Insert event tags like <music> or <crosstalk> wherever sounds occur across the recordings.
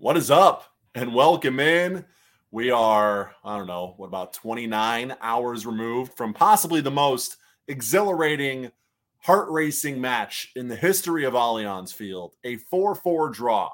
What is up? And welcome in. We are, I don't know, what about 29 hours removed from possibly the most exhilarating, heart racing match in the history of Allianz Field a 4 4 draw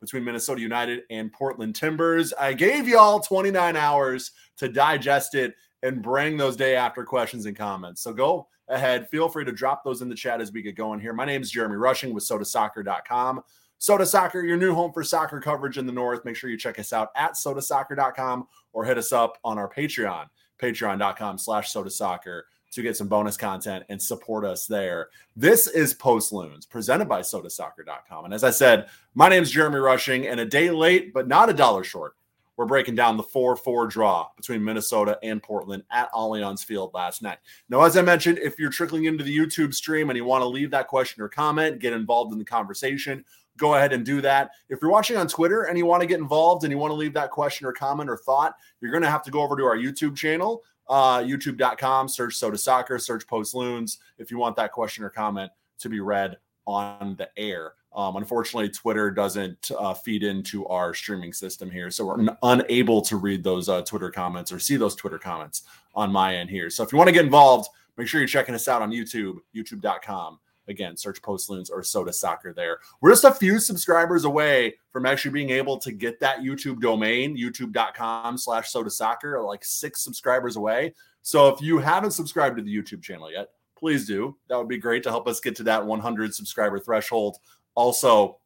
between Minnesota United and Portland Timbers. I gave y'all 29 hours to digest it and bring those day after questions and comments. So go ahead, feel free to drop those in the chat as we get going here. My name is Jeremy Rushing with sodasoccer.com. Soda Soccer, your new home for soccer coverage in the North. Make sure you check us out at sodasoccer.com or hit us up on our Patreon, patreon.com slash sodasoccer to get some bonus content and support us there. This is Post Loons presented by sodasoccer.com. And as I said, my name is Jeremy Rushing and a day late, but not a dollar short. We're breaking down the 4 4 draw between Minnesota and Portland at Allianz Field last night. Now, as I mentioned, if you're trickling into the YouTube stream and you want to leave that question or comment, get involved in the conversation, go ahead and do that. If you're watching on Twitter and you want to get involved and you want to leave that question or comment or thought, you're going to have to go over to our YouTube channel, uh, youtube.com, search Soda Soccer, search Post Loons if you want that question or comment to be read on the air. Um, unfortunately, Twitter doesn't uh, feed into our streaming system here, so we're n- unable to read those uh, Twitter comments or see those Twitter comments on my end here. So if you want to get involved, make sure you're checking us out on YouTube, youtube.com Again, search Post Loons or Soda Soccer there. We're just a few subscribers away from actually being able to get that YouTube domain, youtube.com slash soda soccer, like six subscribers away. So if you haven't subscribed to the YouTube channel yet, please do. That would be great to help us get to that 100 subscriber threshold. Also,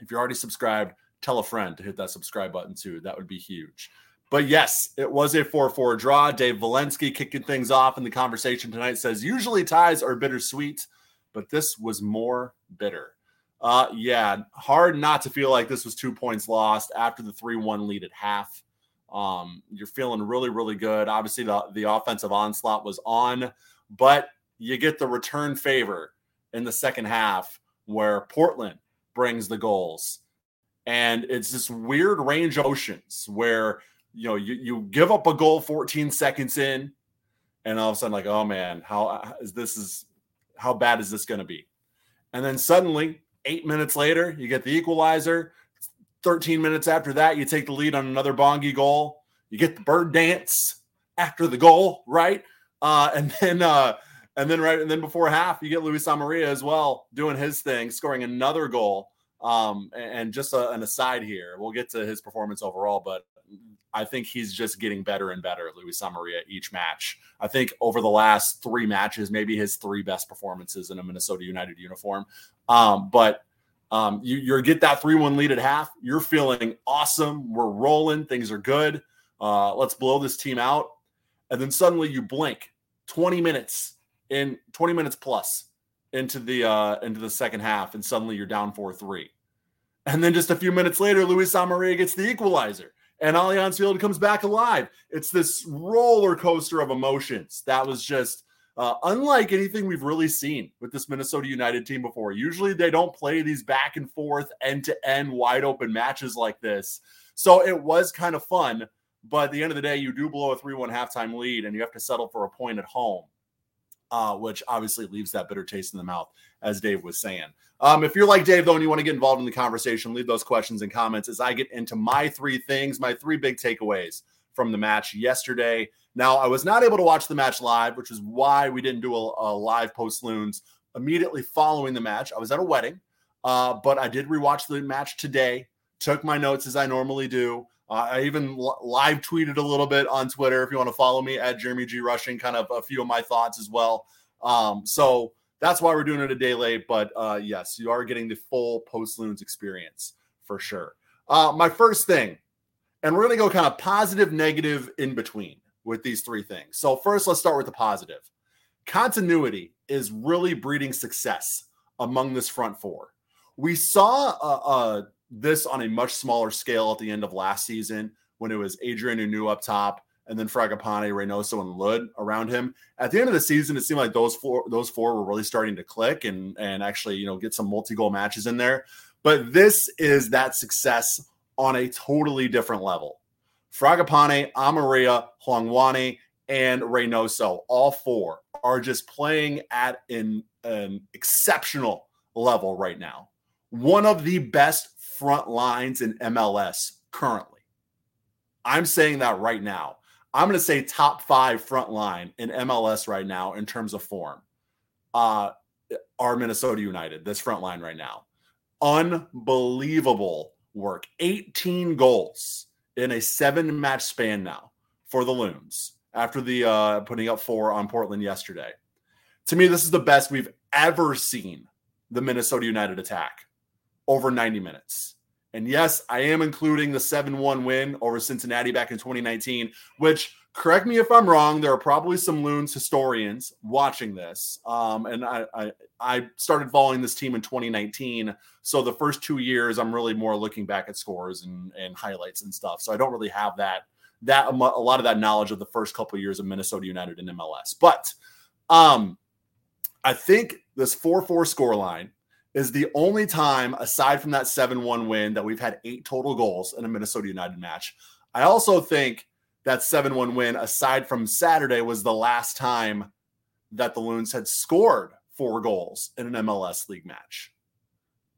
if you're already subscribed, tell a friend to hit that subscribe button too. That would be huge. But yes, it was a 4 4 draw. Dave Valensky kicking things off in the conversation tonight says usually ties are bittersweet but this was more bitter. Uh, yeah, hard not to feel like this was two points lost after the 3 1 lead at half. Um, you're feeling really, really good. Obviously, the, the offensive onslaught was on, but you get the return favor in the second half where Portland brings the goals. And it's this weird range oceans where you know you, you give up a goal 14 seconds in, and all of a sudden, like, oh man, how is this is how bad is this going to be? And then suddenly, eight minutes later, you get the equalizer. 13 minutes after that, you take the lead on another Bongi goal. You get the bird dance after the goal, right? Uh, and <laughs> then, uh, and then right, and then before half, you get Luis Amarilla as well doing his thing, scoring another goal. Um, and just a, an aside here, we'll get to his performance overall, but I think he's just getting better and better, Luis Amarilla, each match. I think over the last three matches, maybe his three best performances in a Minnesota United uniform. Um, but um, you, you get that 3 1 lead at half. You're feeling awesome. We're rolling. Things are good. Uh, let's blow this team out. And then suddenly you blink 20 minutes in 20 minutes plus into the uh, into the second half, and suddenly you're down 4 3. And then just a few minutes later, Luis Amarilla gets the equalizer and Allianz Field comes back alive. It's this roller coaster of emotions. That was just uh, unlike anything we've really seen with this Minnesota United team before. Usually they don't play these back and forth, end to end, wide open matches like this. So it was kind of fun. But at the end of the day, you do blow a 3 1 halftime lead and you have to settle for a point at home, uh, which obviously leaves that bitter taste in the mouth, as Dave was saying. Um, if you're like Dave, though, and you want to get involved in the conversation, leave those questions and comments as I get into my three things, my three big takeaways from the match yesterday. Now, I was not able to watch the match live, which is why we didn't do a, a live post loons immediately following the match. I was at a wedding, uh, but I did rewatch the match today, took my notes as I normally do. Uh, I even live tweeted a little bit on Twitter if you want to follow me at Jeremy G. Rushing, kind of a few of my thoughts as well. Um, so, that's why we're doing it a day late. But uh, yes, you are getting the full post loons experience for sure. Uh, my first thing, and we're going to go kind of positive, negative in between with these three things. So, first, let's start with the positive. Continuity is really breeding success among this front four. We saw a, uh, this on a much smaller scale at the end of last season when it was Adrien Hunou up top and then Fragapane, Reynoso, and Lod around him. At the end of the season, it seemed like those four those four were really starting to click and and actually you know get some multi goal matches in there. But this is that success on a totally different level. Fragapane, Amarilla, Hlongwane, and Reynoso, all four are just playing at an, an exceptional level right now. One of the best front lines in MLS currently. I'm saying that right now. I'm going to say top five front line in MLS right now in terms of form. Uh, are Minnesota United, this front line right now. Unbelievable work. 18 goals in a seven match span now for the Loons after the uh, putting up four on Portland yesterday. To me, this is the best we've ever seen the Minnesota United attack over 90 minutes. And yes, I am including the 7 1 win over Cincinnati back in 2019, which, correct me if I'm wrong, there are probably some Loons historians watching this. Um, and I, I, I started following this team in 2019. So the first two years, I'm really more looking back at scores and, and highlights and stuff. So I don't really have that that a lot of that knowledge of the first couple of years of Minnesota United in MLS. But um, I think this 4 4 score line is the only time, aside from that 7 1 win, that we've had eight total goals in a Minnesota United match. I also think that 7 1 win, aside from Saturday, was the last time that the Loons had scored four goals in an MLS league match.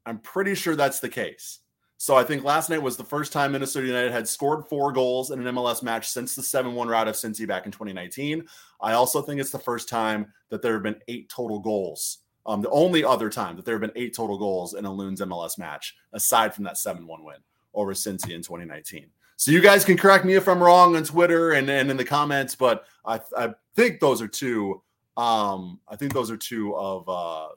I'm pretty sure that's the case. So I think last night was the first time Minnesota United had scored four goals in an MLS match since the 7 1 rout of Cincy back in 2019. I also think it's the first time that there have been eight total goals. Um, the only other time that there have been eight total goals in a Loons MLS match, aside from that 7 1 win over Cincy in 2019. So you guys can correct me if I'm wrong on Twitter and, and in the comments, but I, I think those are two. Um, I think those are two of uh,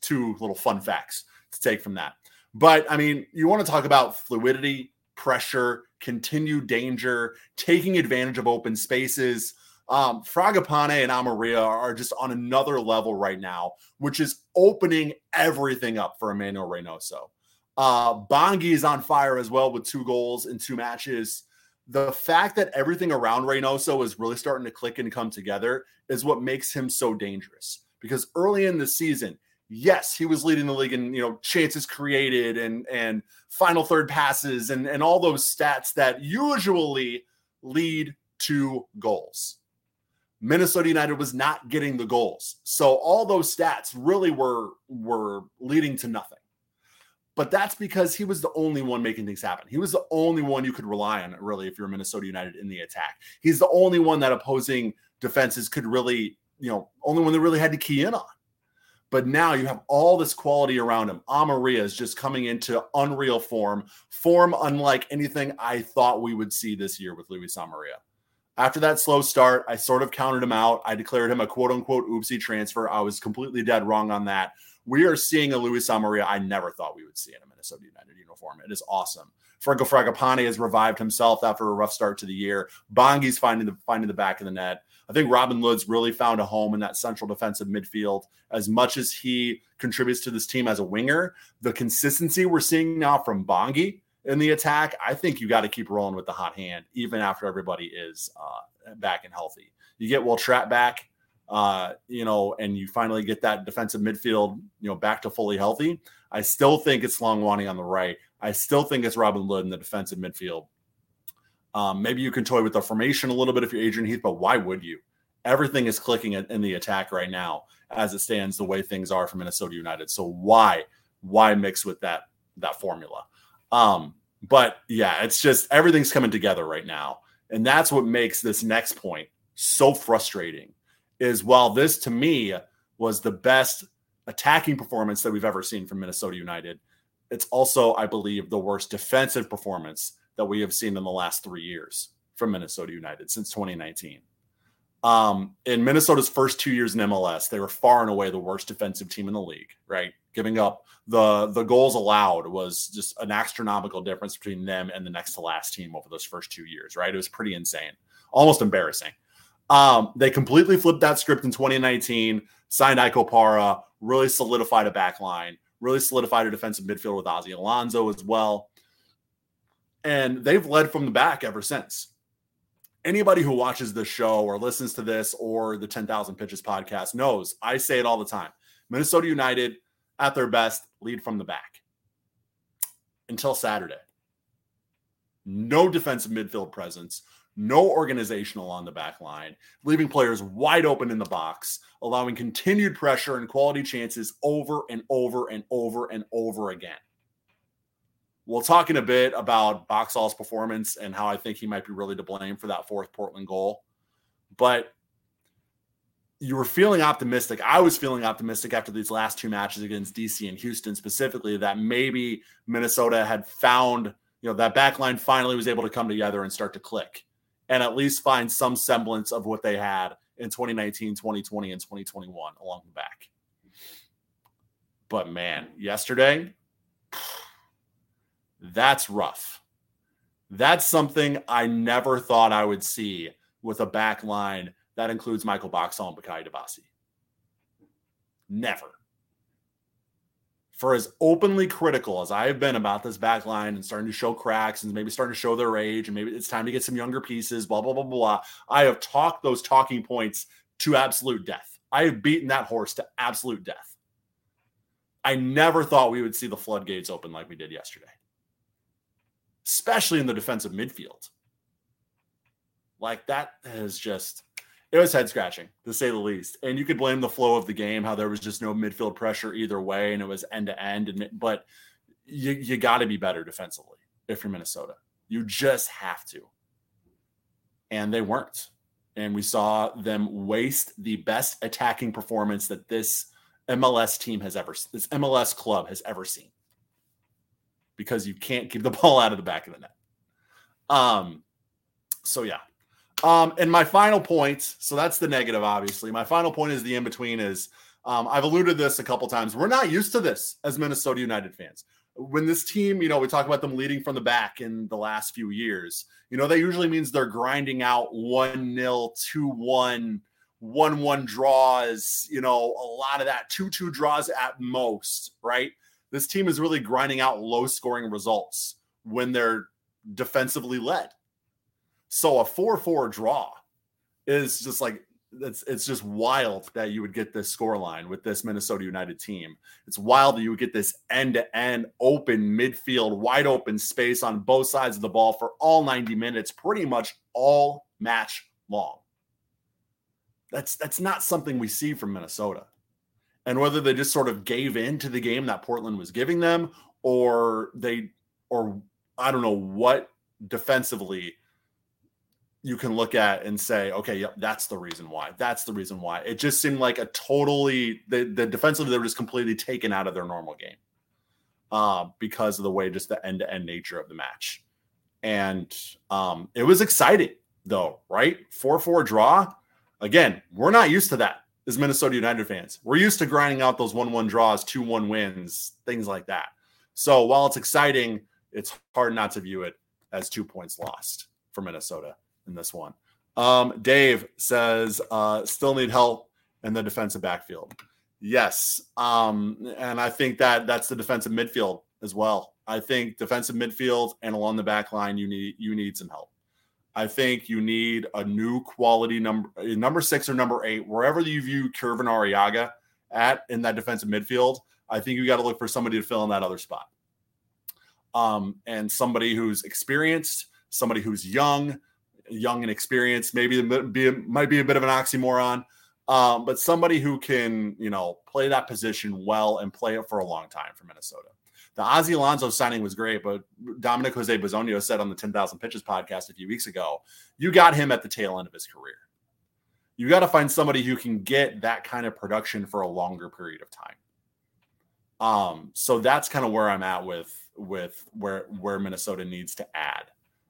two little fun facts to take from that. But I mean, you want to talk about fluidity, pressure, continued danger, taking advantage of open spaces. Um, Fragapane and Amarilla are just on another level right now, which is opening everything up for Emanuel Reynoso. Uh, Bongi is on fire as well with two goals in two matches. The fact that everything around Reynoso is really starting to click and come together is what makes him so dangerous. Because early in the season, yes, he was leading the league in you know chances created and and final third passes and and all those stats that usually lead to goals. Minnesota United was not getting the goals. So all those stats really were were leading to nothing. But that's because he was the only one making things happen. He was the only one you could rely on, really, if you're Minnesota United in the attack. He's the only one that opposing defenses could really, you know, only one that really had to key in on. But now you have all this quality around him. Amarilla is just coming into unreal form, form unlike anything I thought we would see this year with Luis Amarilla. After that slow start, I sort of counted him out. I declared him a quote unquote oopsie transfer. I was completely dead wrong on that. We are seeing a Luis Amarilla I never thought we would see in a Minnesota United uniform. It is awesome. Franco Fragapane has revived himself after a rough start to the year. Bongi's finding the finding the back of the net. I think Robin Lod's really found a home in that central defensive midfield. As much as he contributes to this team as a winger, the consistency we're seeing now from Bongi in the attack, I think you got to keep rolling with the hot hand, even after everybody is uh, back and healthy. You get Wil Trapp back, uh, you know, and you finally get that defensive midfield, you know, back to fully healthy. I still think it's Hlongwane on the right. I still think it's Robin Lod in the defensive midfield. Um, maybe you can toy with the formation a little bit if you're Adrian Heath, but why would you? Everything is clicking in the attack right now as it stands, the way things are for Minnesota United. So why, why mix with that that formula? Um, but yeah, it's just everything's coming together right now, and that's what makes this next point so frustrating. Is while this to me was the best attacking performance that we've ever seen from Minnesota United, it's also, I believe, the worst defensive performance that we have seen in the last three years from Minnesota United since 2019. Um, in Minnesota's first two years in MLS, they were far and away the worst defensive team in the league, right? Giving up the the goals allowed was just an astronomical difference between them and the next to last team over those first two years, right? It was pretty insane, almost embarrassing. Um, they completely flipped that script in 2019, signed Ike Opara, really solidified a back line, really solidified a defensive midfield with Ozzie Alonso as well and they've led from the back ever since. Anybody who watches the show or listens to this or the 10,000 Pitches podcast knows I say it all the time. Minnesota United, at their best, lead from the back until Saturday. No defensive midfield presence, no organizational on the back line, leaving players wide open in the box, allowing continued pressure and quality chances over and over and over and over again. We'll talk in a bit about Boxall's performance and how I think he might be really to blame for that fourth Portland goal. But you were feeling optimistic. I was feeling optimistic after these last two matches against DC and Houston specifically that maybe Minnesota had found, you know, that back line finally was able to come together and start to click and at least find some semblance of what they had in 2019, 2020, and 2021 along the back. But man, yesterday, that's rough. That's something I never thought I would see with a back line that includes Michael Boxall and Bakaye Dibassy. Never. For as openly critical as I have been about this back line and starting to show cracks and maybe starting to show their age and maybe it's time to get some younger pieces, blah, blah, blah, blah, I have talked those talking points to absolute death. I have beaten that horse to absolute death. I never thought we would see the floodgates open like we did yesterday, especially in the defensive midfield. Like that is just it was head scratching to say the least. And you could blame the flow of the game, how there was just no midfield pressure either way, and it was end to end. And but you you got to be better defensively if you're Minnesota. You just have to. And they weren't. And we saw them waste the best attacking performance that this MLS team has ever, this MLS club has ever seen. Because you can't keep the <laughs> ball out of the back of the net. Um, so yeah, um, and my final point, so that's the negative, obviously. My final point is the in between is um, I've alluded to this a couple times. We're not used to this as Minnesota United fans. When this team, you know, we talk about them leading from the back in the last few years, you know, that usually means they're grinding out 1 0, 2 1, 1 1 draws, you know, a lot of that 2 2 draws at most, right? This team is really grinding out low scoring results when they're defensively led. So a 4 4 draw is just like it's it's just wild that you would get this score line with this Minnesota United team. It's wild that you would get this end to end open midfield, wide open space on both sides of the ball for all 90 minutes, pretty much all match long. That's that's not something we see from Minnesota. And whether they just sort of gave in to the game that Portland was giving them, or they or I don't know what defensively you can look at and say, okay, yep, that's the reason why. That's the reason why. It just seemed like a totally the, the defensively they were just completely taken out of their normal game uh, because of the way just the end to end nature of the match. And um, it was exciting though, right? Four four draw. Again, we're not used to that as Minnesota United fans. We're used to grinding out those one one draws, two one wins, things like that. So while it's exciting, it's hard not to view it as two points lost for Minnesota in this one. Um, Dave says, uh, still need help in the defensive backfield. Yes. Um, and I think that that's the defensive midfield as well. I think defensive midfield and along the back line, you need you need some help. I think you need a new quality number number six or number eight, wherever you view Kervin Arriaga at in that defensive midfield. I think you got to look for somebody to fill in that other spot. Um, and somebody who's experienced, somebody who's young, young and experienced. Maybe be, might be a bit of an oxymoron, um, but somebody who can, you know, play that position well and play it for a long time for Minnesota. The Ozzie Alonso signing was great, but Dominic Jose Bozonio said on the 10,000 Pitches podcast a few weeks ago, you got him at the tail end of his career. You got to find somebody who can get that kind of production for a longer period of time. Um, so that's kind of where I'm at with with where where Minnesota needs to add.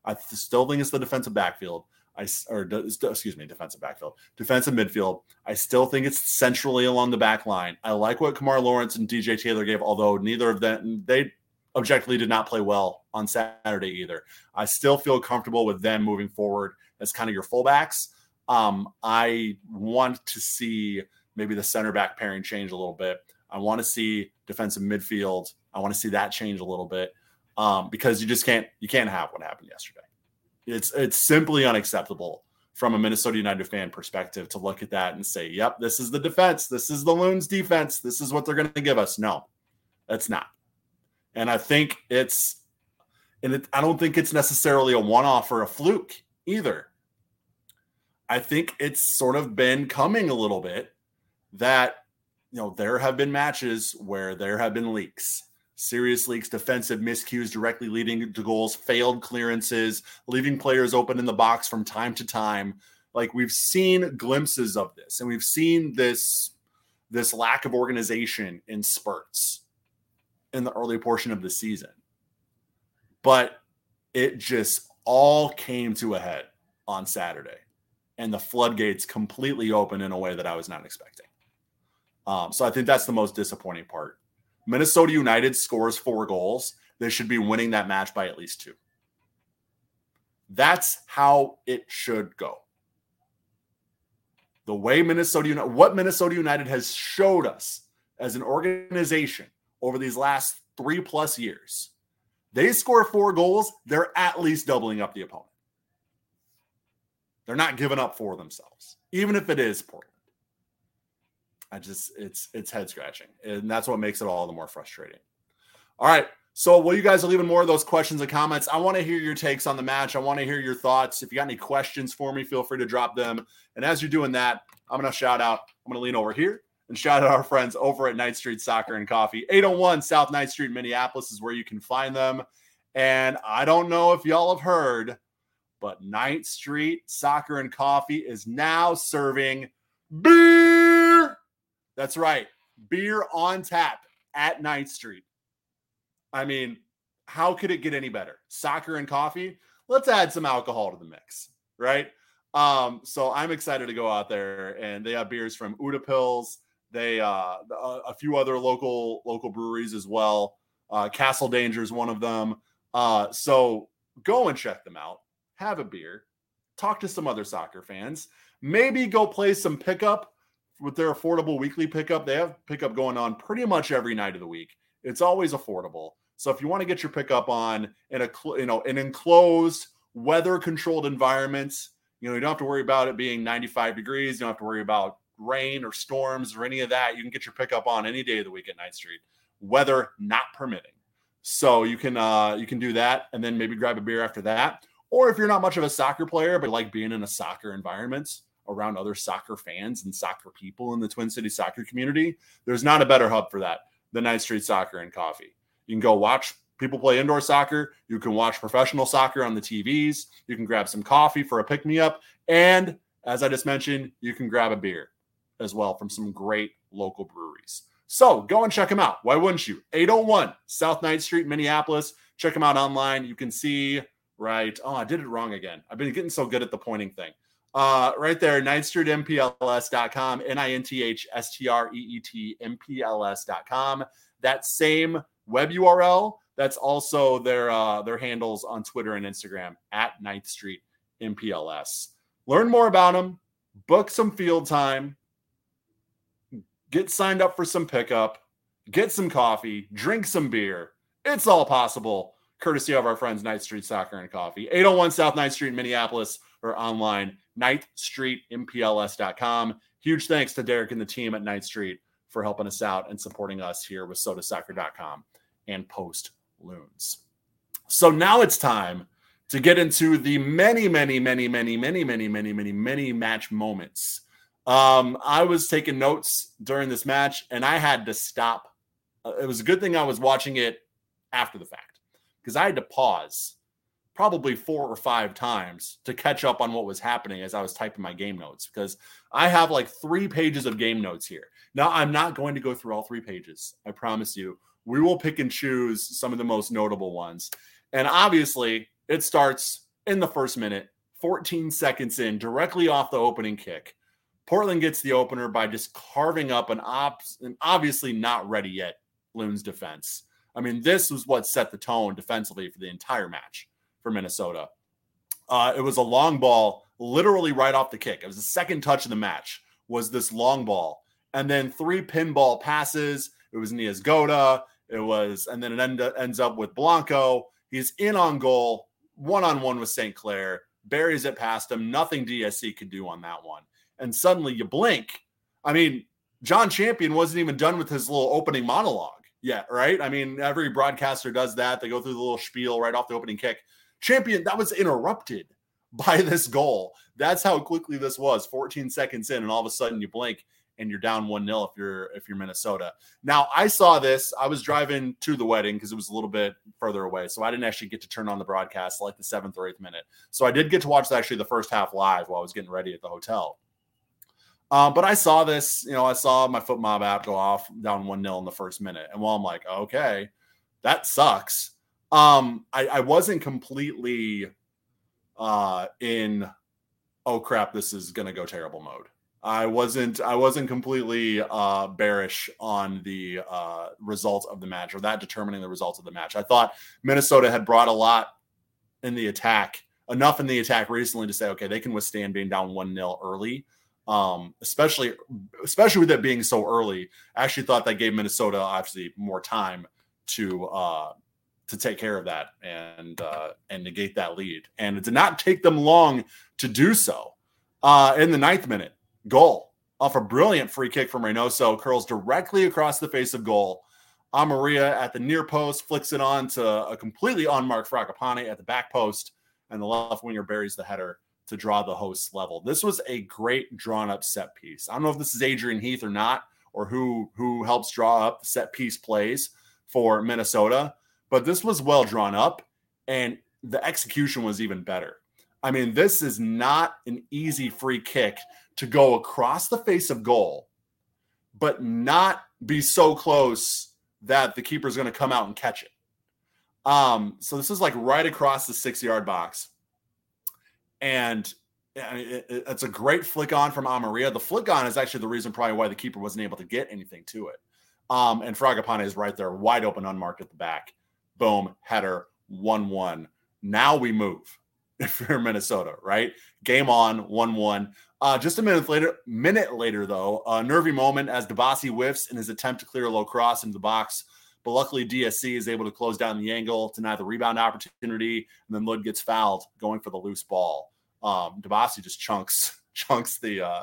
I still think it's the defensive backfield. I or excuse me, defensive backfield, defensive midfield. I still think it's centrally along the back line. I like what Kemar Lawrence and DJ Taylor gave, although neither of them they objectively did not play well on Saturday either. I still feel comfortable with them moving forward as kind of your fullbacks. Um, I want to see maybe the center back pairing change a little bit. I want to see defensive midfield. I want to see that change a little bit um, because you just can't you can't have what happened yesterday. It's it's simply unacceptable from a Minnesota United fan perspective to look at that and say, "Yep, this is the defense. This is the Loons defense. This is what they're going to give us." No, that's not. And I think it's, and it, I don't think it's necessarily a one-off or a fluke either. I think it's sort of been coming a little bit that you know there have been matches where there have been leaks serious leaks, defensive miscues directly leading to goals, failed clearances, leaving players open in the box from time to time. Like we've seen glimpses of this, and we've seen this this lack of organization in spurts in the early portion of the season. But it just all came to a head on Saturday, and the floodgates completely opened in a way that I was not expecting. Um, so I think that's the most disappointing part. Minnesota United scores four goals. They should be winning that match by at least two. That's how it should go. The way Minnesota United, what Minnesota United has showed us as an organization over these last three plus years, they score four goals, they're at least doubling up the opponent. They're not giving up for themselves, even if it is Portland. I just it's it's head scratching, and that's what makes it all the more frustrating. All right. So, while you guys are leaving more of those questions and comments, I want to hear your takes on the match. I want to hear your thoughts. If you got any questions for me, feel free to drop them. And as you're doing that, I'm going to shout out, I'm going to lean over here and shout out our friends over at Ninth Street Soccer and Coffee. 801 South Ninth Street, Minneapolis is where you can find them. And I don't know if y'all have heard, but Ninth Street Soccer and Coffee is now serving beer. That's right. Beer on tap at Ninth Street. I mean, how could it get any better? Soccer and coffee. Let's add some alcohol to the mix, right? Um, so I'm excited to go out there, and they have beers from Utepils. They uh, a few other local local breweries as well. Uh, Castle Danger is one of them. Uh, so go and check them out. Have a beer. Talk to some other soccer fans. Maybe go play some pickup with their affordable weekly pickup. They have pickup going on pretty much every night of the week. It's always affordable. So if you want to get your pickup on in a you know an enclosed weather controlled environment, you know you don't have to worry about it being 95 degrees. You don't have to worry about rain or storms or any of that. You can get your pickup on any day of the week at Ninth Street, weather not permitting. So you can uh, you can do that and then maybe grab a beer after that. Or if you're not much of a soccer player but like being in a soccer environment around other soccer fans and soccer people in the Twin City soccer community, there's not a better hub for that than Ninth Street Soccer and Coffee. You can go watch people play indoor soccer. You can watch professional soccer on the TVs. You can grab some coffee for a pick me up. And as I just mentioned, you can grab a beer as well from some great local breweries. So go and check them out. Why wouldn't you? 801 South Ninth Street, Minneapolis. Check them out online. You can see, right? Oh, I did it wrong again. I've been getting so good at the pointing thing. Uh, right there, ninthstreetmpls.com, N I N T H S T R E E T M P L S.com. That same web URL. That's also their uh, their handles on Twitter and Instagram at Ninth Street MPLS. Learn more about them, book some field time, get signed up for some pickup, get some coffee, drink some beer. It's all possible, courtesy of our friends Ninth Street Soccer and Coffee, 801 South Ninth Street in Minneapolis, or online, ninthstreetmpls.com. Huge thanks to Derek and the team at Ninth Street for helping us out and supporting us here with sodasoccer.com and post loons. So now it's time to get into the many, many, many, many, many, many, many, many, many match moments. Um, I was taking notes during this match and I had to stop. Uh, it was a good thing I was watching it after the fact because I had to pause probably four or five times to catch up on what was happening as I was typing my game notes because I have like three pages of game notes here. Now, I'm not going to go through all three pages. I promise you we will pick and choose some of the most notable ones. And obviously, it starts in the first minute, 14 seconds in, directly off the opening kick. Portland gets the opener by just carving up an, op- an obviously not ready yet Loons defense. I mean, this was what set the tone defensively for the entire match for Minnesota. Uh, it was a long ball, literally right off the kick. It was the second touch of the match. Was this long ball, and then three pinball passes. It was Niezgoda. It was, and then it end, ends up with Blanco. He's in on goal, one on one with St. Clair, buries it past him. Nothing DSC could do on that one. And suddenly you blink. I mean, John Champion wasn't even done with his little opening monologue yet, right? I mean, every broadcaster does that. They go through the little spiel right off the opening kick. Champion, that was interrupted by this goal. That's how quickly this was 14 seconds in, and all of a sudden you blink and you're down one 0 if you're if you're Minnesota. Now I saw this. I was driving to the wedding because it was a little bit further away, so I didn't actually get to turn on the broadcast like the seventh or eighth minute. So I did get to watch actually the first half live while I was getting ready at the hotel. Um, but I saw this, you know, I saw my FotMob app go off down one 0 in the first minute, and while I'm like, okay, that sucks. Um, I, I wasn't completely uh in oh crap, this is gonna go terrible mode. I wasn't I wasn't completely uh, bearish on the uh, results of the match or that determining the results of the match. I thought Minnesota had brought a lot in the attack, enough in the attack recently to say, okay, they can withstand being down one 0 early. Um, especially especially with it being so early. I actually thought that gave Minnesota obviously more time to uh, to take care of that and uh, and negate that lead. And it did not take them long to do so. Uh, in the ninth minute, goal off a brilliant free kick from Reynoso curls directly across the face of goal. Amarilla at the near post flicks it on to a completely unmarked Fragapane at the back post, and the left winger buries the header to draw the hosts level. This was a great drawn up set piece. I don't know if this is Adrian Heath or not, or who who helps draw up the set piece plays for Minnesota, but this was well drawn up and the execution was even better. I mean, this is not an easy free kick to go across the face of goal, but not be so close that the keeper is going to come out and catch it. Um, so this is like right across the six yard box. And it's a great flick on from Amarilla. The flick on is actually the reason probably why the keeper wasn't able to get anything to it. Um, and Fragapane is right there, wide open, unmarked at the back. Boom, header, 1 1. Now we move <laughs> if you're Minnesota, right? Game on, 1 1. Uh, just a minute later, minute later though, a nervy moment as Dibassy whiffs in his attempt to clear a low cross into the box. But luckily, DSC is able to close down the angle, deny the rebound opportunity, and then Lod gets fouled going for the loose ball. Um, Dibassy just chunks <laughs> chunks the uh,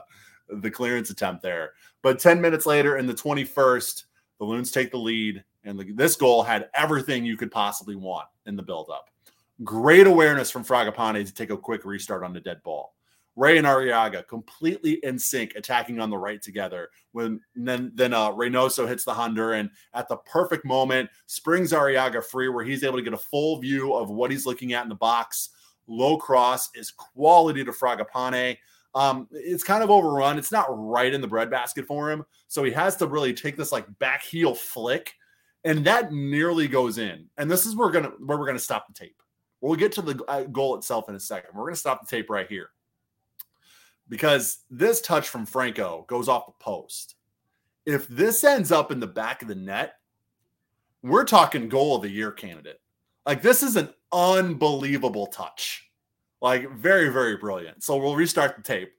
the clearance attempt there. But 10 minutes later, in the 21st, the Loons take the lead, and the, this goal had everything you could possibly want in the buildup. Great awareness from Fragapane to take a quick restart on the dead ball. Ray and Arriaga completely in sync, attacking on the right together. When then then uh, Reynoso hits the Hunter and at the perfect moment springs Arriaga free, where he's able to get a full view of what he's looking at in the box. Low cross is quality to Fragapane. Um, it's kind of overrun. It's not right in the breadbasket for him, so he has to really take this like back heel flick, and that nearly goes in. And this is where we're gonna where we're gonna stop the tape. We'll get to the uh, goal itself in a second. We're gonna stop the tape right here because this touch from Franco goes off the post. If this ends up in the back of the net, we're talking goal of the year candidate. Like this is an unbelievable touch. Like very, very brilliant. So we'll restart the tape.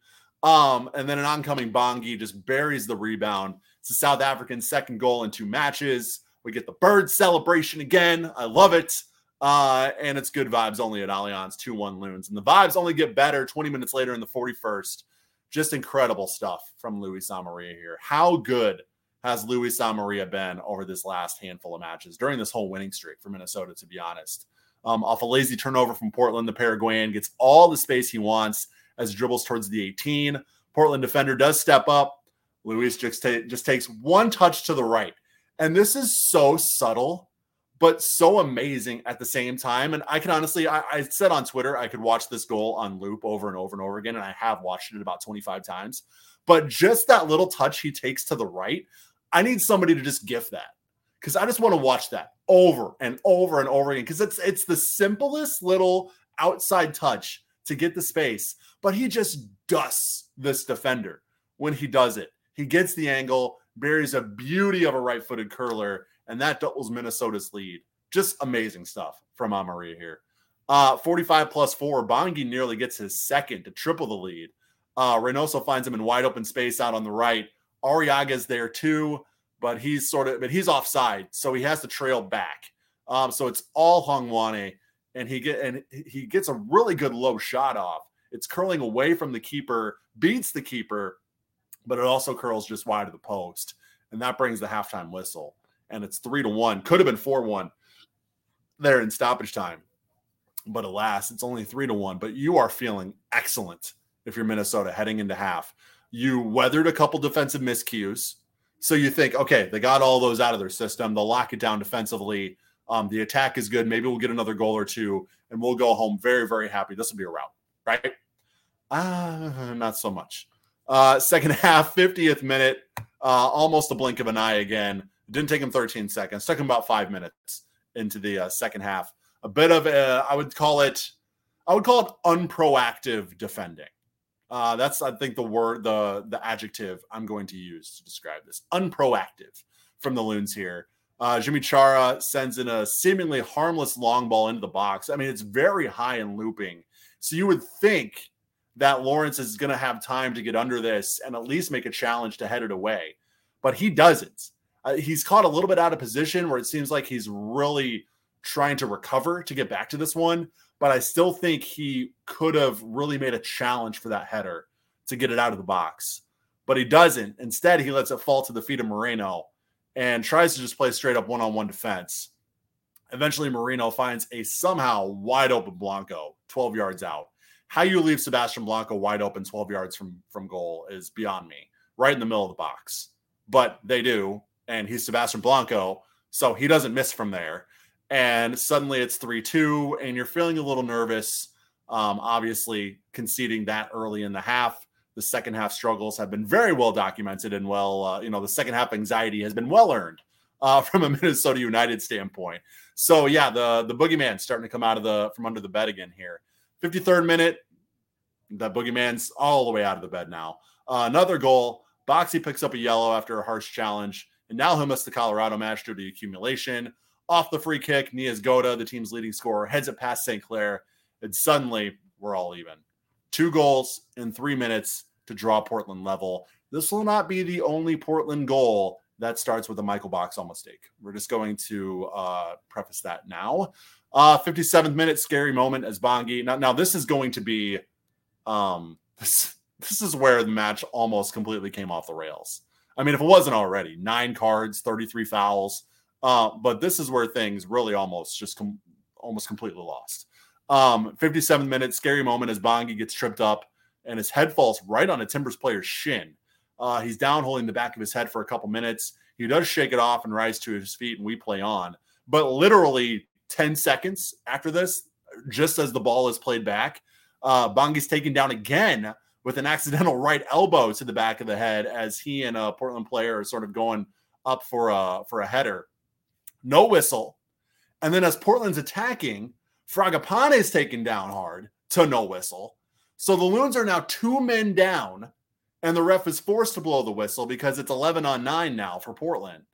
Um, and then an oncoming Bongi just buries the rebound. It's the South African second goal in two matches. We get the bird celebration again. I love it. Uh, and it's good vibes only at Allianz 2 1 Loons. And the vibes only get better 20 minutes later in the 41st. Just incredible stuff from Luis Amarilla here. How good has Luis Amarilla been over this last handful of matches during this whole winning streak for Minnesota, to be honest? Um, off a lazy turnover from Portland, the Paraguayan gets all the space he wants as he dribbles towards the 18. Portland defender does step up. Luis just, just takes one touch to the right. And this is so subtle but so amazing at the same time. And I can honestly, I, I, said on Twitter, I could watch this goal on loop over and over and over again. And I have watched it about 25 times. But just that little touch he takes to the right, I need somebody to just gift that because I just want to watch that over and over and over again because it's it's the simplest little outside touch to get the space, but he just dusts this defender when he does it. He gets the angle, buries a beauty of a right-footed curler, and that doubles Minnesota's lead. Just amazing stuff from Amarilla here. Uh, 45 plus four. Bongi nearly gets his second to triple the lead. Uh, Reynoso finds him in wide open space out on the right. Arriaga's there too, but he's sort of, but he's offside, so he has to trail back. Um, so it's all Hlongwane, and he get and he gets a really good low shot off. It's curling away from the keeper, beats the keeper, but it also curls just wide of the post, and that brings the halftime whistle and it's three to one. Could have been four one there in stoppage time, but alas, it's only three to one. But you are feeling excellent if you're Minnesota heading into half. You weathered a couple defensive miscues. So you think, okay, they got all those out of their system. They'll lock it down defensively. Um, the attack is good. Maybe we'll get another goal or two, and we'll go home very, very happy. This will be a rout, right? Ah, uh, not so much. Uh, second half, 50th minute, uh, almost a blink of an eye again. Didn't take him 13 seconds. Took him about five minutes into the uh, second half. A bit of, a, I would call it, I would call it unproactive defending. Uh, that's, I think, the word, the the adjective I'm going to use to describe this. Unproactive from the loons here. Uh, Yimmi Chara sends in a seemingly harmless long ball into the box. I mean, it's very high and looping. So you would think that Lawrence is going to have time to get under this and at least make a challenge to head it away. But he doesn't. Uh, he's caught a little bit out of position where it seems like he's really trying to recover to get back to this one. But I still think he could have really made a challenge for that header to get it out of the box. But he doesn't. Instead, he lets it fall to the feet of Moreno and tries to just play straight up one on one defense. Eventually, Moreno finds a somehow wide open Blanco 12 yards out how you leave Sebastian Blanco wide open 12 yards from from goal is beyond me. Right in the middle of the box. But they do, and he's Sebastian Blanco, so he doesn't miss from there. And suddenly it's 3-2 and you're feeling a little nervous. Um, obviously conceding that early in the half. The second half struggles have been very well documented and well, uh, you know, the second half anxiety has been well earned uh, <laughs> from a Minnesota United standpoint. So yeah, the the boogeyman starting to come out of the from under the bed again here. 53rd minute, that boogeyman's all the way out of the bed now. Uh, another goal. Boxy picks up a yellow after a harsh challenge, and now he'll miss the Colorado match due to accumulation. Off the free kick, Niezgoda, the team's leading scorer, heads it past St. Clair, and suddenly we're all even. Two goals in three minutes to draw Portland level. This will not be the only Portland goal that starts with a Michael Boxall mistake. We're just going to uh, preface that now. Uh, 57th minute, scary moment as Bongi. Now, now this is going to be um, <laughs> this this is where the match almost completely came off the rails. I mean, if it wasn't already, nine cards, 33 fouls. Uh, but this is where things really almost just com- almost completely lost. Um, 57 minutes, scary moment as Bongi gets tripped up and his head falls right on a Timbers player's shin. Uh, he's down holding the back of his head for a couple minutes. He does shake it off and rise to his feet, and we play on. But literally 10 seconds after this, just as the ball is played back, uh, Bongi's taken down again with an accidental right elbow to the back of the head as he and a Portland player are sort of going up for a for a header. No whistle. And then as Portland's attacking, Fragapane is taken down hard to no whistle. So the Loons are now two men down, and the ref is forced to blow the whistle because it's 11 on 9 now for Portland.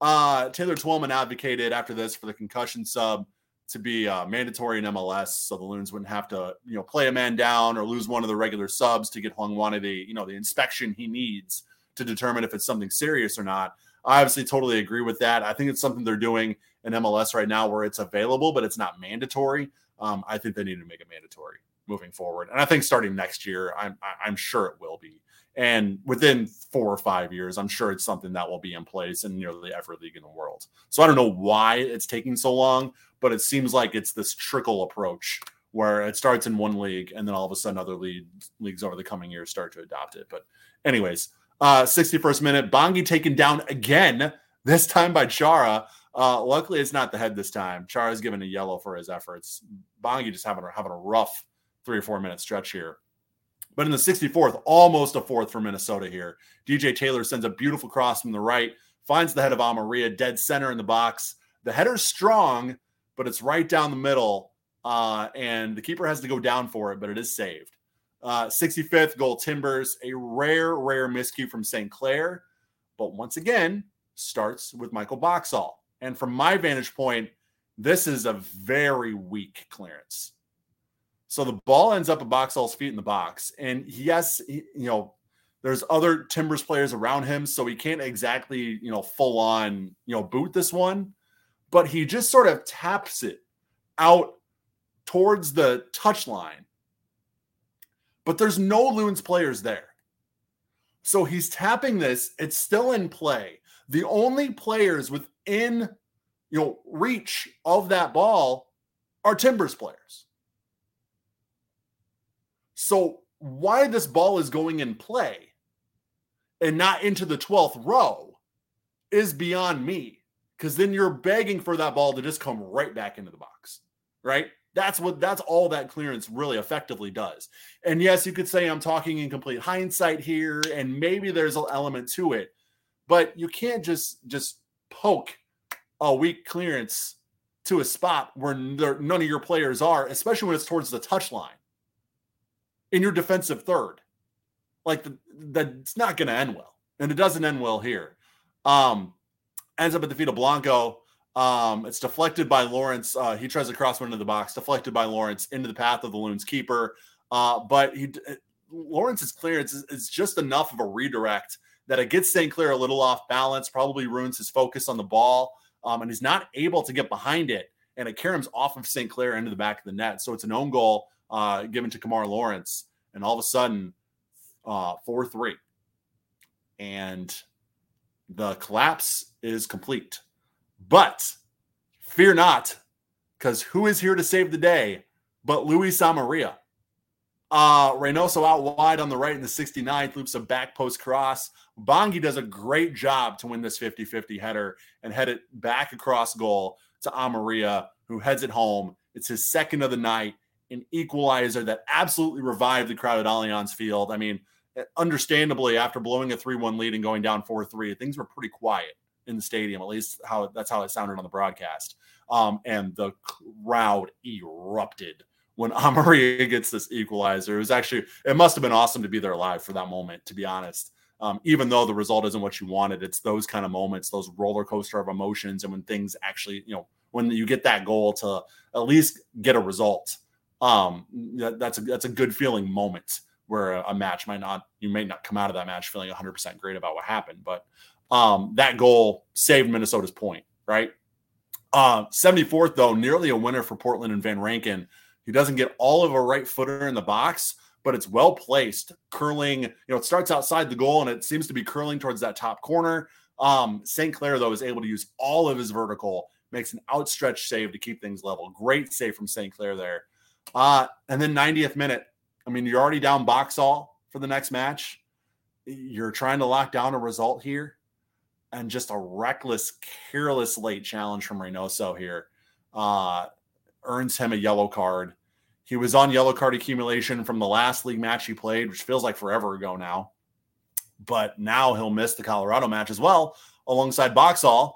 Uh, Taylor Twellman advocated after this for the concussion sub to be uh, mandatory in MLS, so the Loons wouldn't have to, you know, play a man down or lose one of the regular subs to get Hlongwane the, you know, the inspection he needs to determine if it's something serious or not. I obviously totally agree with that. I think it's something they're doing in MLS right now where it's available, but it's not mandatory. Um, I think they need to make it mandatory moving forward, and I think starting next year, I'm I'm sure it will be. And within four or five years, I'm sure it's something that will be in place in nearly every league in the world. So I don't know why it's taking so long, but it seems like it's this trickle approach where it starts in one league and then all of a sudden other leagues leagues over the coming years start to adopt it. But anyways, uh 61st minute, Bongi taken down again, this time by Chara. Uh, luckily, it's not the head this time. Chara's given a yellow for his efforts. Bongi just having, having a rough three or four minute stretch here. But in the 64th, almost a fourth for Minnesota here. DJ Taylor sends a beautiful cross from the right, finds the head of Amarilla, dead center in the box. The header's strong, but it's right down the middle. Uh, and the keeper has to go down for it, but it is saved. Uh, 65th goal Timbers, a rare, rare miscue from St. Clair, but once again starts with Michael Boxall. And from my vantage point, this is a very weak clearance. So the ball ends up at Boxall's feet in the box. And yes, he, you know, there's other Timbers players around him, so he can't exactly, you know, full on, you know, boot this one, but he just sort of taps it out towards the touch line. But there's no Loons players there. So he's tapping this, it's still in play. The only players within, you know, reach of that ball are Timbers players. So why this ball is going in play and not into the 12th row is beyond me because then you're begging for that ball to just come right back into the box, right? That's what that's all that clearance really effectively does. And yes, you could say I'm talking in complete hindsight here, and maybe there's an element to it, but you can't just just poke a weak clearance to a spot where none of your players are, especially when it's towards the touch line in your defensive third. Like the, that's not going to end well, and it doesn't end well here. Um, ends up at the feet of Blanco. Um, it's deflected by Lawrence. Uh, he tries to cross one into the box, deflected by Lawrence into the path of the Loons keeper. Uh, but he uh, Lawrence's clearance is, is just enough of a redirect that it gets St. Clair a little off balance, probably ruins his focus on the ball, um, and he's not able to get behind it. And it caroms off of St. Clair into the back of the net. So it's an own goal uh, given to Kemar Lawrence. And all of a sudden, uh, 4 3. And the collapse is complete. But fear not, because who is here to save the day but Luis Amarilla? Uh, Reynoso out wide on the right in the 69th, loops a back post cross. Bongi does a great job to win this 50 50 header and head it back across goal to Amarilla, who heads it home. It's his second of the night, an equalizer that absolutely revived the crowd at Allianz Field. I mean, understandably, after blowing a 3 1 lead and going down 4 3, things were pretty quiet in the stadium. At least how that's how it sounded on the broadcast. Um, and the crowd erupted when <laughs> Amarilla gets this equalizer. It was actually it must have been awesome to be there live for that moment. To be honest, um, even though the result isn't what you wanted, it's those kind of moments, those roller coaster of emotions, and when things actually, you know, when you get that goal to at least get a result. Um, that, that's a that's a good feeling moment where a, a match might not you may not come out of that match feeling 100% great about what happened, but um, that goal saved Minnesota's point, right? Uh, 74th, though, nearly a winner for Portland and Van Rankin. He doesn't get all of a right footer in the box, but it's well placed, curling. You know, it starts outside the goal and it seems to be curling towards that top corner. Um, St. Clair, though, is able to use all of his vertical, makes an outstretched save to keep things level. Great save from St. Clair there. Uh, and then 90th minute. I mean, you're already down box all for the next match. You're trying to lock down a result here and just a reckless, careless late challenge from Reynoso here uh, earns him a yellow card. He was on yellow card accumulation from the last league match he played, which feels like forever ago now. But now he'll miss the Colorado match as well, alongside Boxall.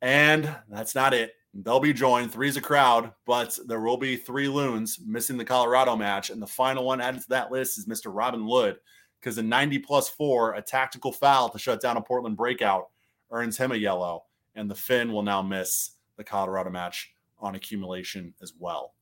And that's not it. They'll be joined. Three's a crowd, but there will be three loons missing the Colorado match. And the final one added to that list is Mr. Robin Lod, because in 90 plus four, a tactical foul to shut down a Portland breakout earns him a yellow, and the Finn will now miss the Colorado match on accumulation as well.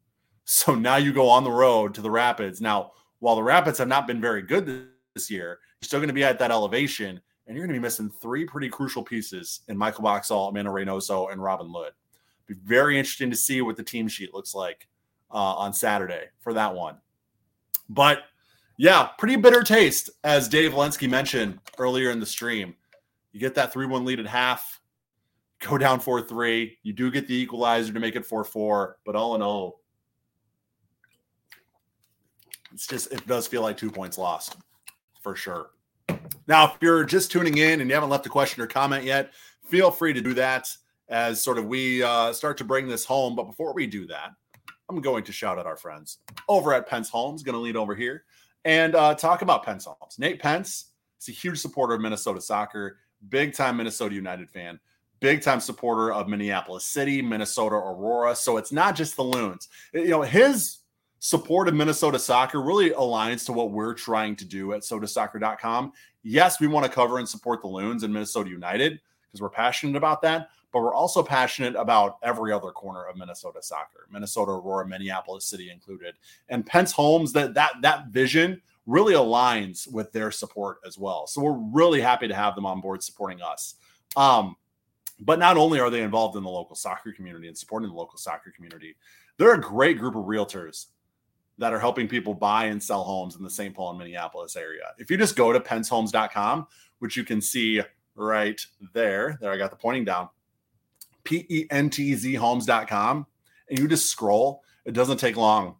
So now you go on the road to the Rapids. Now, while the Rapids have not been very good this year, you're still going to be at that elevation, and you're going to be missing three pretty crucial pieces in Michael Boxall, Emanuel Reynoso, and Robin Lod. Be very interesting to see what the team sheet looks like uh, on Saturday for that one. But yeah, pretty bitter taste, as Dave Lenski mentioned earlier in the stream. You get that 3 1 lead at half, go down 4 3. You do get the equalizer to make it 4 4. But all in all, it's just, it does feel like two points lost for sure. Now, if you're just tuning in and you haven't left a question or comment yet, feel free to do that as sort of we uh, start to bring this home. But before we do that, I'm going to shout out our friends over at Pentz Homes, going to lead over here and uh, talk about Pentz Homes. Nate Pentz is a huge supporter of Minnesota soccer big time Minnesota United fan, big time supporter of Minneapolis City, Minnesota Aurora. So it's not just the Loons. You know, his support of Minnesota soccer really aligns to what we're trying to do at sodasoccer.com. Yes, we want to cover and support the Loons and Minnesota United because we're passionate about that, but we're also passionate about every other corner of Minnesota soccer, Minnesota Aurora, Minneapolis City included. And Pentz Homes, that that that vision really aligns with their support as well. So we're really happy to have them on board supporting us. Um, but not only are they involved in the local soccer community and supporting the local soccer community, they're a great group of realtors that are helping people buy and sell homes in the St. Paul and Minneapolis area. If you just go to pentzhomes.com, which you can see right there, there I got the pointing down, P E N T Z homes.com, and you just scroll, it doesn't take long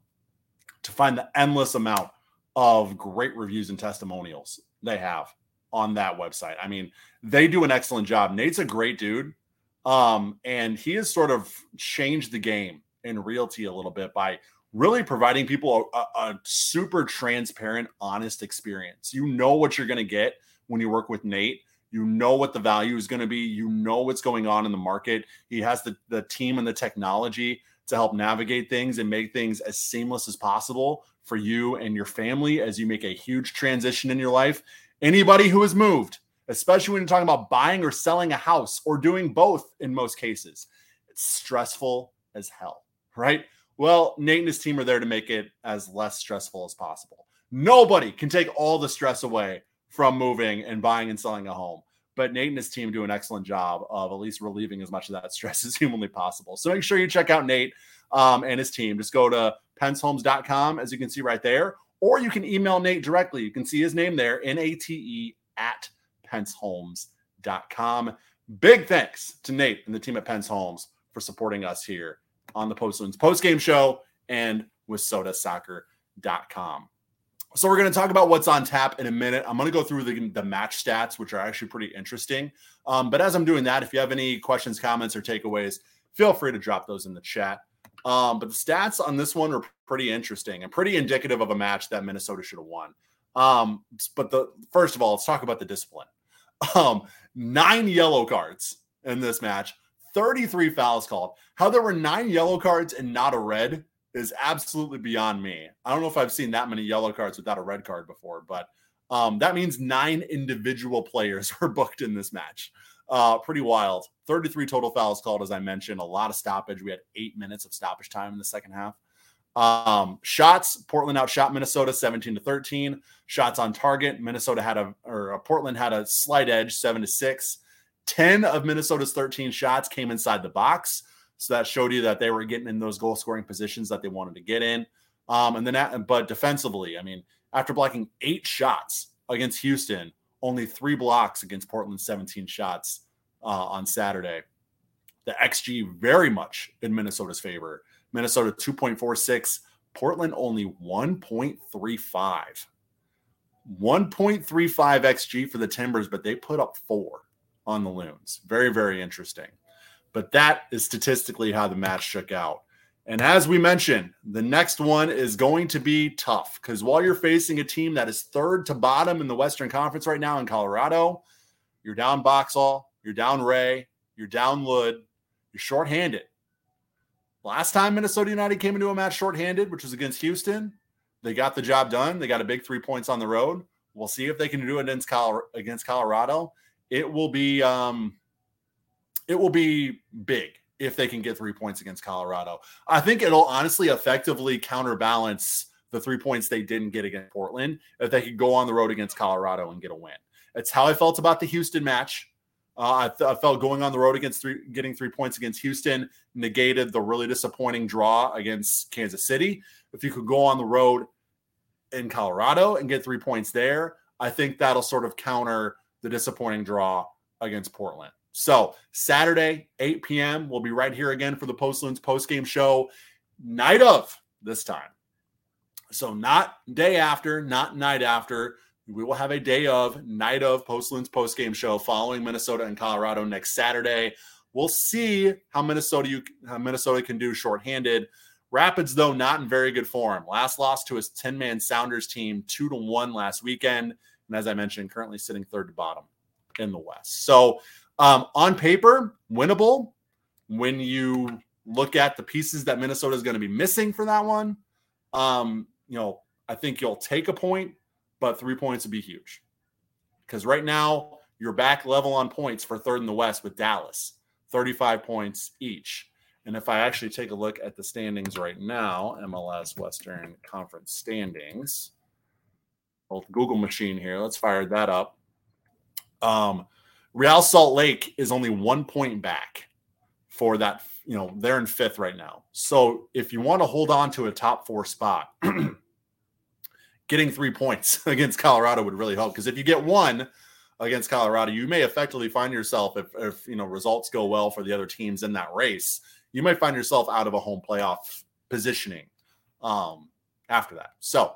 to find the endless amount of great reviews and testimonials they have on that website. I mean, they do an excellent job. Nate's a great dude. Um, and he has sort of changed the game in realty a little bit by really providing people a, a super transparent, honest experience. You know what you're going to get when you work with Nate. You know what the value is going to be. You know what's going on in the market. He has the, the team and the technology to help navigate things and make things as seamless as possible for you and your family as you make a huge transition in your life. Anybody who has moved, especially when you're talking about buying or selling a house or doing both in most cases, it's stressful as hell, right? Well, Nate and his team are there to make it as less stressful as possible. Nobody can take all the stress away from moving and buying and selling a home. But Nate and his team do an excellent job of at least relieving as much of that <laughs> stress as humanly possible. So make sure you check out Nate um, and his team. Just go to pentzhomes.com, as you can see right there, or you can email Nate directly. You can see his name there, N A T E at pentzhomes.com. Big thanks to Nate and the team at Pentz Homes for supporting us here on the Post Loons post game show and with sodasoccer.com. So we're going to talk about what's on tap in a minute. I'm going to go through the, the match stats, which are actually pretty interesting. Um, but as I'm doing that, if you have any questions, comments, or takeaways, feel free to drop those in the chat. Um, but the stats on this one are pretty interesting and pretty indicative of a match that Minnesota should have won. Um, but the first of all, let's talk about the discipline. <laughs> Um, nine yellow cards in this match, 33 fouls called. How there were nine yellow cards and not a red is absolutely beyond me. I don't know if I've seen that many yellow cards without a red card before, but um, that means nine individual players <laughs> were booked in this match. Uh, pretty wild. 33 total fouls called, as I mentioned. A lot of stoppage. We had eight minutes of stoppage time in the second half. Um, shots, Portland outshot Minnesota 17 to 13. Shots on target, Minnesota had a or uh, Portland had a slight edge, seven to six. 10 of Minnesota's 13 shots came inside the box. So that showed you that they were getting in those goal scoring positions that they wanted to get in. Um, and then, but defensively, I mean, after blocking eight shots against Houston, only three blocks against Portland, 17 shots uh, on Saturday. The XG very much in Minnesota's favor. Minnesota 2.46, Portland only 1.35. 1.35 XG for the Timbers, but they put up four on the Loons. Very, very interesting. But that is statistically how the match shook out. And as we mentioned, the next one is going to be tough because while you're facing a team that is third to bottom in the Western Conference right now in Colorado, you're down Boxall, you're down Ray, you're down Lod, you're shorthanded. Last time Minnesota United came into a match shorthanded, which was against Houston, they got the job done. They got a big three points on the road. We'll see if they can do it against Colorado. It will be um, it will be big if they can get three points against Colorado. I think it'll honestly effectively counterbalance the three points they didn't get against Portland if they could go on the road against Colorado and get a win. It's how I felt about the Houston match. Uh, I, th- I, felt going on the road against three, getting three points against Houston negated the really disappointing draw against Kansas City. If you could go on the road in Colorado and get three points there, I think that'll sort of counter the disappointing draw against Portland. So Saturday, 8 p.m. We'll be right here again for the Post postgame show, night of this time. So not day after, not night after. We will have a day of night of Post postgame show following Minnesota and Colorado next Saturday. We'll see how Minnesota you how Minnesota can do shorthanded. Rapids, though, not in very good form. Last loss to his 10 man Sounders team, two to one last weekend. And as I mentioned, currently sitting third to bottom in the West. So um, on paper, winnable when you look at the pieces that Minnesota is going to be missing for that one. Um, you know, I think you'll take a point, but three points would be huge because right now you're back level on points for third in the West with Dallas, 35 points each. And if I actually take a look at the standings right now, MLS Western Conference standings, old Google machine here, let's fire that up. Um, Real Salt Lake is only one point back for that. You know, they're in fifth right now. So if you want to hold on to a top four spot, <clears throat> getting three points <laughs> against Colorado would really help. Because if you get one against Colorado, you may effectively find yourself, if, if you know results go well for the other teams in that race, you might find yourself out of a home playoff positioning um, after that. So,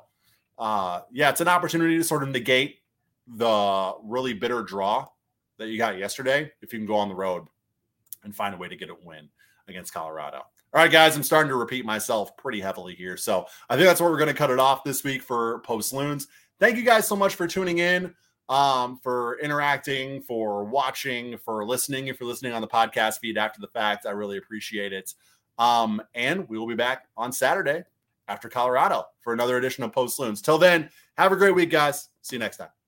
uh, yeah, it's an opportunity to sort of negate the really bitter draw that you got yesterday if you can go on the road and find a way to get a win against Colorado. All right, guys, I'm starting to repeat myself pretty heavily here. So I think that's where we're going to cut it off this week for Post Loons. Thank you guys so much for tuning in, um, for interacting, for watching, for listening. If you're listening on the podcast feed after the fact, I really appreciate it. Um, and we will be back on Saturday after Colorado for another edition of Post Loons. Till then, have a great week, guys. See you next time.